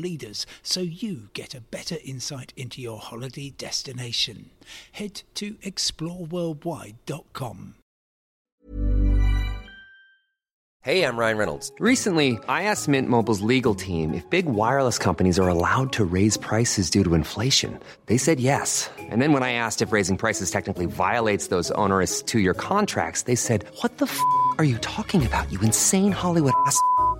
leaders so you get a better insight into your holiday destination. Head to exploreworldwide.com. Hey, I'm Ryan Reynolds. Recently, I asked Mint Mobile's legal team if big wireless companies are allowed to raise prices due to inflation. They said yes. And then when I asked if raising prices technically violates those onerous two year contracts, they said, What the f are you talking about, you insane Hollywood ass?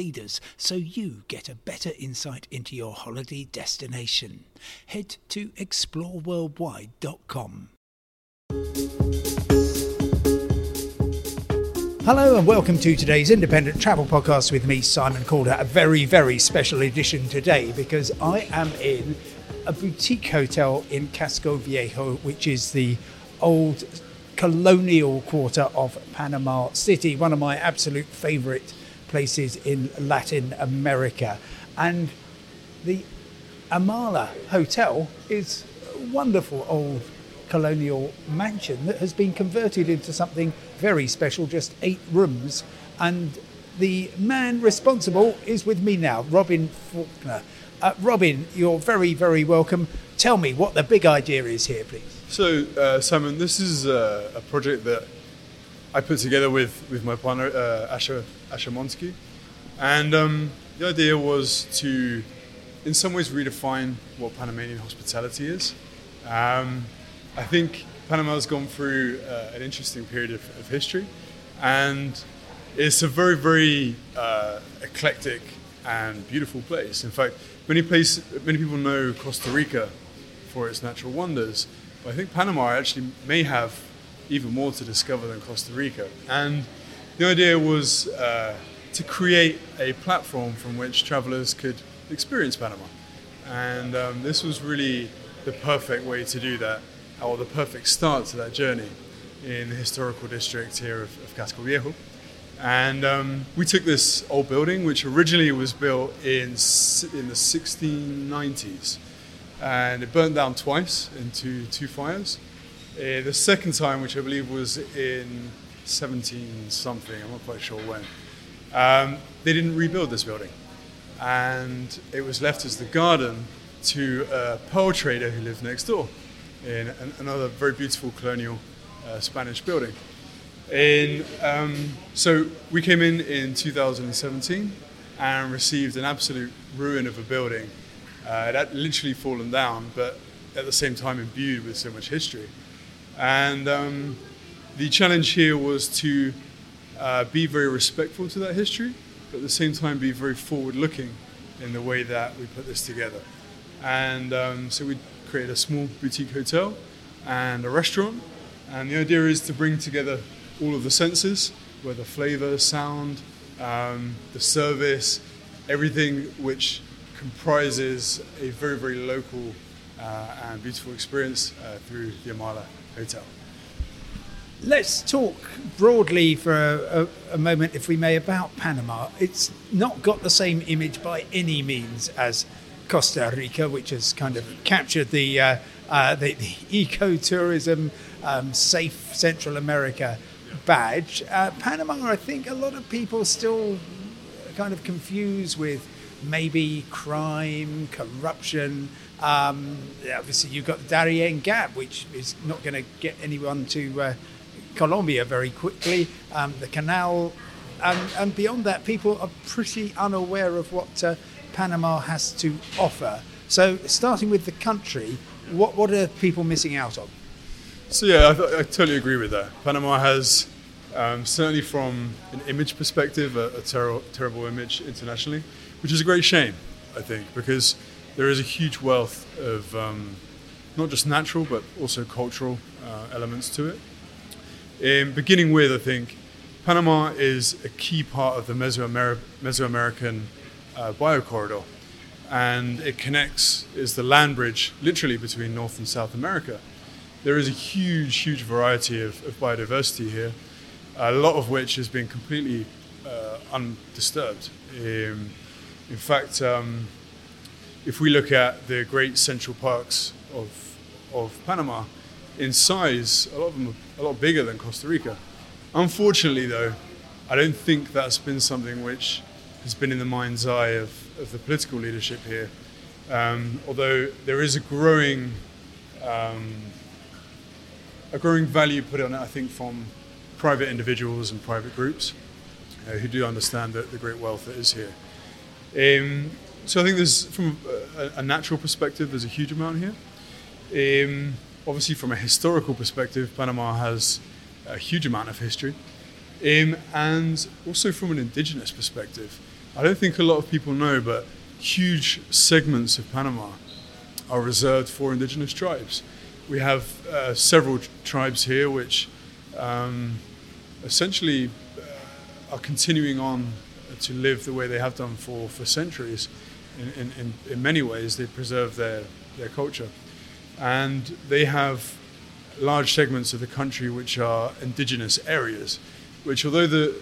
leaders so you get a better insight into your holiday destination. Head to exploreworldwide.com. Hello and welcome to today's independent travel podcast with me, Simon Calder. A very, very special edition today because I am in a boutique hotel in Casco Viejo, which is the old colonial quarter of Panama City, one of my absolute favorite places in Latin America. And the Amala Hotel is a wonderful old colonial mansion that has been converted into something very special, just eight rooms. And the man responsible is with me now, Robin Faulkner. Uh, Robin, you're very, very welcome. Tell me what the big idea is here, please. So, uh, Simon, this is uh, a project that I put together with, with my partner, uh, Asha Monsky. And um, the idea was to, in some ways, redefine what Panamanian hospitality is. Um, I think Panama has gone through uh, an interesting period of, of history, and it's a very, very uh, eclectic and beautiful place. In fact, many, place, many people know Costa Rica for its natural wonders, but I think Panama actually may have even more to discover than Costa Rica. And the idea was uh, to create a platform from which travelers could experience Panama. And um, this was really the perfect way to do that, or the perfect start to that journey in the historical district here of, of Casco Viejo. And um, we took this old building, which originally was built in, in the 1690s, and it burnt down twice into two fires. Uh, the second time, which I believe was in 17 something, I'm not quite sure when, um, they didn't rebuild this building. And it was left as the garden to a pearl trader who lived next door in an, another very beautiful colonial uh, Spanish building. In, um, so we came in in 2017 and received an absolute ruin of a building. Uh, it had literally fallen down, but at the same time imbued with so much history. And um, the challenge here was to uh, be very respectful to that history, but at the same time be very forward looking in the way that we put this together. And um, so we created a small boutique hotel and a restaurant. And the idea is to bring together all of the senses, whether flavor, sound, um, the service, everything which comprises a very, very local uh, and beautiful experience uh, through the Amala Hotel. Let's talk broadly for a, a, a, moment, if we may, about Panama. It's not got the same image by any means as Costa Rica, which has kind of captured the, uh, uh, the, the ecotourism, um, safe Central America badge. Uh, Panama, I think a lot of people still kind of confuse with maybe crime, corruption. Um, obviously, you've got the Darien Gap, which is not going to get anyone to uh, Colombia very quickly. Um, the canal, and, and, beyond that, people are pretty unaware of what uh, Panama has to offer. So, starting with the country, what what are people missing out on? So yeah, I, th- I totally agree with that. Panama has um, certainly from an image perspective a, a ter- terrible image internationally, which is a great shame, I think, because there is a huge wealth of um, not just natural but also cultural uh, elements to it. In beginning with, I think Panama is a key part of the Mesoamer- Mesoamerican uh, biocorridor, and it connects is the land bridge literally between North and South America there is a huge, huge variety of, of biodiversity here, a lot of which has been completely uh, undisturbed. Um, in fact, um, if we look at the great central parks of, of Panama, in size, a lot of them are a lot bigger than Costa Rica. Unfortunately, though, I don't think that's been something which has been in the mind's eye of, of the political leadership here. Um, although there is a growing um, a growing value put on it, I think, from private individuals and private groups uh, who do understand the, the, great wealth that is here. Um, so I think there's, from a, a, natural perspective, there's a huge amount here. Obviously, from a historical perspective, Panama has a huge amount of history. Um, and also from an indigenous perspective, I don't think a lot of people know, but huge segments of Panama are reserved for indigenous tribes we have uh, several tribes here which um, essentially uh, are continuing on to live the way they have done for, for centuries. In, in, in many ways, they preserve their, their culture. And they have large segments of the country which are indigenous areas, which, although the,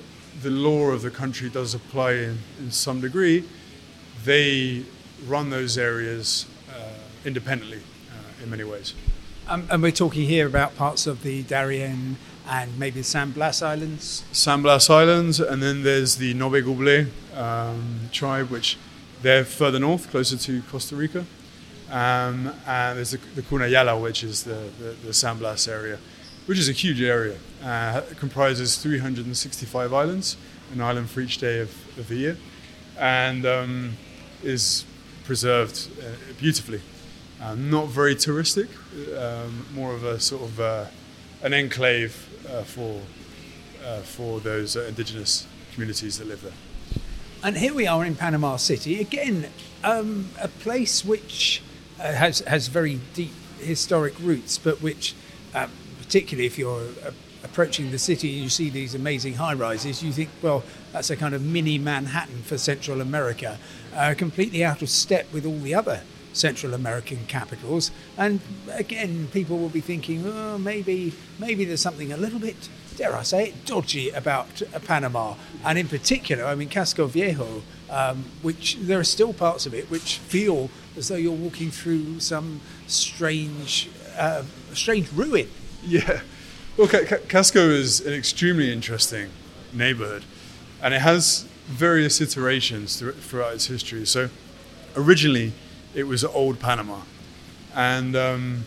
the law of the country does apply in, in some degree, they run those areas uh, independently uh, in many ways. Um, and we're talking here about parts of the Darien and maybe the San Blas Islands. San Blas Islands, and then there's the Ngöbe-Buglé um, tribe, which they're further north, closer to Costa Rica. Um, and there's the, the Kuna Yala, which is the, the, the, San Blas area, which is a huge area. Uh, comprises 365 islands, an island for each day of, of the year, and um, is preserved uh, beautifully. Uh, not very touristic, um, more of a sort of uh, an enclave uh, for uh, for those indigenous communities that live there. And here we are in Panama City again, um, a place which has has very deep historic roots, but which, particularly if you're approaching the city and you see these amazing high rises, you think, well, that's a kind of mini Manhattan for Central America, completely out of step with all the other Central American capitals. And again, people will be thinking, oh, maybe, maybe there's something a little bit, dare I say it, dodgy about uh, Panama. And in particular, I mean, Casco Viejo, um, which there are still parts of it which feel as though you're walking through some strange, uh, strange ruin. Yeah. Well, Casco is an extremely interesting neighborhood, and it has various iterations throughout its history. So, originally, it was old Panama. And um,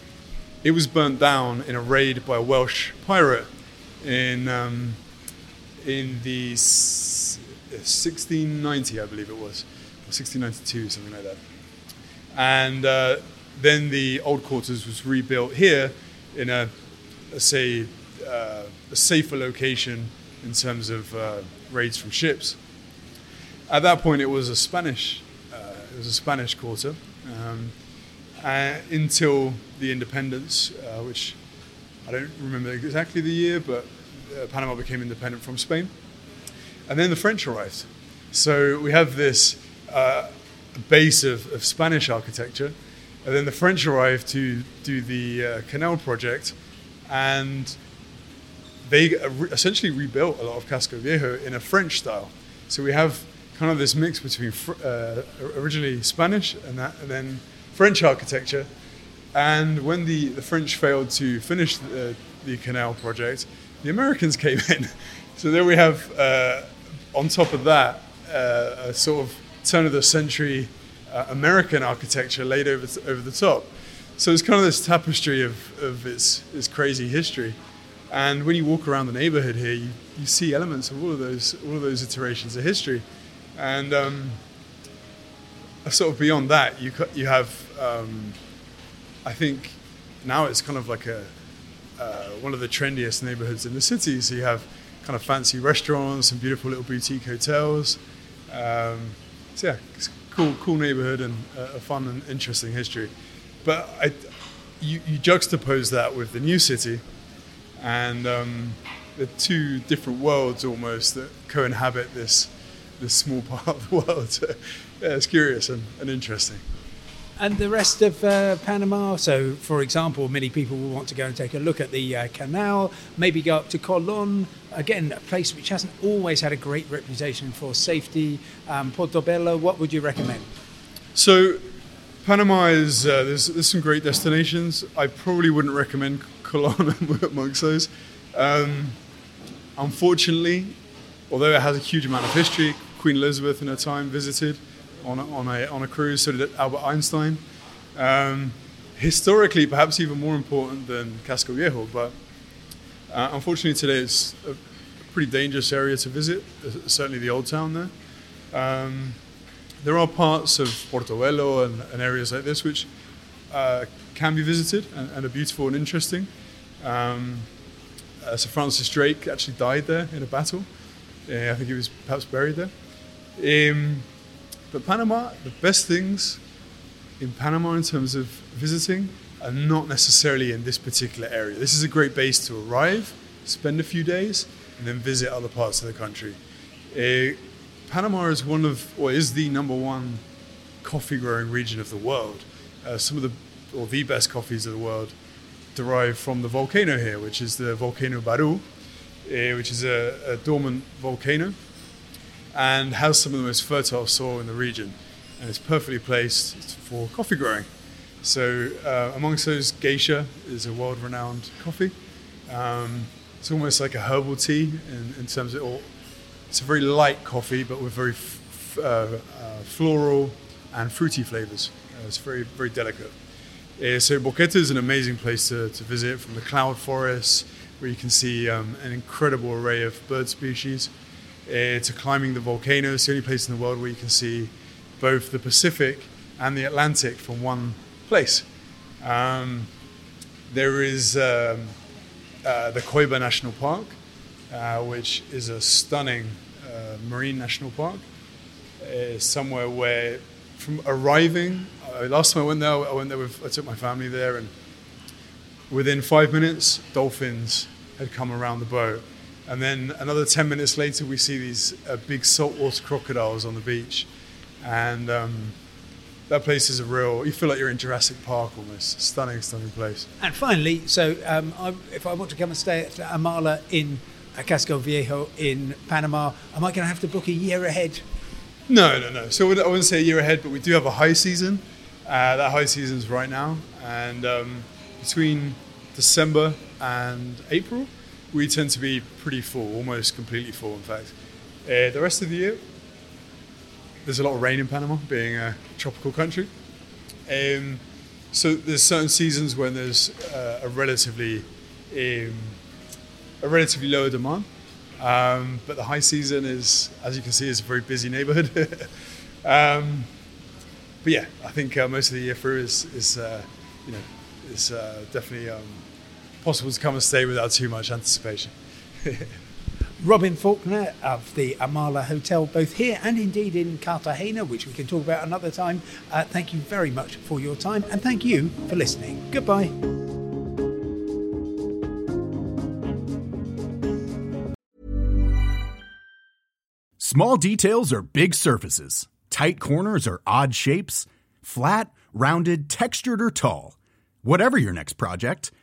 it was burnt down in a raid by a Welsh pirate in, um, in the 1690, I believe it was, or 1692, something like that. And uh, then the old quarters was rebuilt here in a, say, uh, a safer location in terms of uh, raids from ships. At that point, it was a Spanish, uh, it was a Spanish quarter, um, uh, until the independence, uh, which I don't remember exactly the year, but Panama became independent from Spain. And then the French arrived. So we have this uh, base of, of, Spanish architecture. And then the French arrived to do the uh, canal project. And they essentially rebuilt a lot of Casco Viejo in a French style. So we have kind of this mix between uh, originally Spanish and, that, and, then French architecture. And when the, the French failed to finish the, the canal project, the Americans came in. So there we have, uh, on top of that, uh, a sort of turn of the century uh, American architecture laid over over the top. So it's kind of this tapestry of, of its, its crazy history. And when you walk around the neighborhood here, you, you see elements of all of those all of those iterations of history. And um, sort of beyond that, you you have um, I think now it's kind of like a uh, one of the trendiest neighborhoods in the city. So you have kind of fancy restaurants and beautiful little boutique hotels. Um, so yeah, it's cool, cool neighborhood and a fun and interesting history. But I, you, you juxtapose that with the new city, and um, the two different worlds almost that co-inhabit this this small part of the world. Yeah, it's curious and, and interesting. And the rest of uh, Panama. So, for example, many people will want to go and take a look at the uh, canal, maybe go up to Colon. Again, a place which hasn't always had a great reputation for safety. Um, Portobello, what would you recommend? So, Panama is uh, there's, there's some great destinations. I probably wouldn't recommend Colon amongst those. Um, unfortunately, although it has a huge amount of history, Queen Elizabeth in her time visited on a, on a, on a cruise, so did Albert Einstein. Um, historically, perhaps even more important than Casco Viejo, but uh, unfortunately today it's a pretty dangerous area to visit, uh, certainly the old town there. Um, there are parts of Portobello and, and areas like this which uh, can be visited and, and, are beautiful and interesting. Um, uh, Sir Francis Drake actually died there in a battle. I think he was perhaps buried there. Um, but Panama, the best things in Panama in terms of visiting are not necessarily in this particular area. This is a great base to arrive, spend a few days, and then visit other parts of the country. Uh, Panama is one of, or is the number one coffee growing region of the world. Uh, some of the, or the best coffees of the world derive from the volcano here, which is the volcano Baru, uh, which is a, a dormant volcano and has some of the most fertile soil in the region, and it's perfectly placed for coffee growing. So, uh, amongst those, Geisha is a world-renowned coffee. Um, it's almost like a herbal tea in, in terms of all. It's a very light coffee, but with very f- uh, uh, floral and fruity flavors. Uh, it's very, very delicate. Uh, so, Boquete is an amazing place to, to visit from the cloud forests, where you can see um, an incredible array of bird species to climbing the volcano. It's the only place in the world where you can see both the Pacific and the Atlantic from one place. Um, there is um, uh, the Coiba National Park, uh, which is a stunning uh, marine national park. It's somewhere where, from arriving, uh, last time I went there, I went there with, I took my family there, and within five minutes, dolphins had come around the boat and then another 10 minutes later, we see these uh, big saltwater crocodiles on the beach. And um, that place is a real, you feel like you're in Jurassic Park almost. Stunning, stunning place. And finally, so um, I, if I want to come and stay at Amala in uh, Casco Viejo in Panama, am I going to have to book a year ahead? No, no, no. So I wouldn't say a year ahead, but we do have a high season. Uh, that high season is right now. And um, between December and April, we tend to be pretty full, almost completely full, in fact. Uh, the rest of the year, there's a lot of rain in Panama, being a tropical country. Um, so there's certain seasons when there's uh, a relatively um, a relatively lower demand, um, but the high season is, as you can see, is a very busy neighborhood. um, but yeah, I think uh, most of the year through is, is uh, you know, is uh, definitely um, possible to come and stay without too much anticipation. Robin Faulkner of the Amala Hotel, both here and indeed in Cartagena, which we can talk about another time. Uh, thank you very much for your time and thank you for listening. Goodbye. Small details are big surfaces, tight corners are odd shapes, flat, rounded, textured, or tall. Whatever your next project,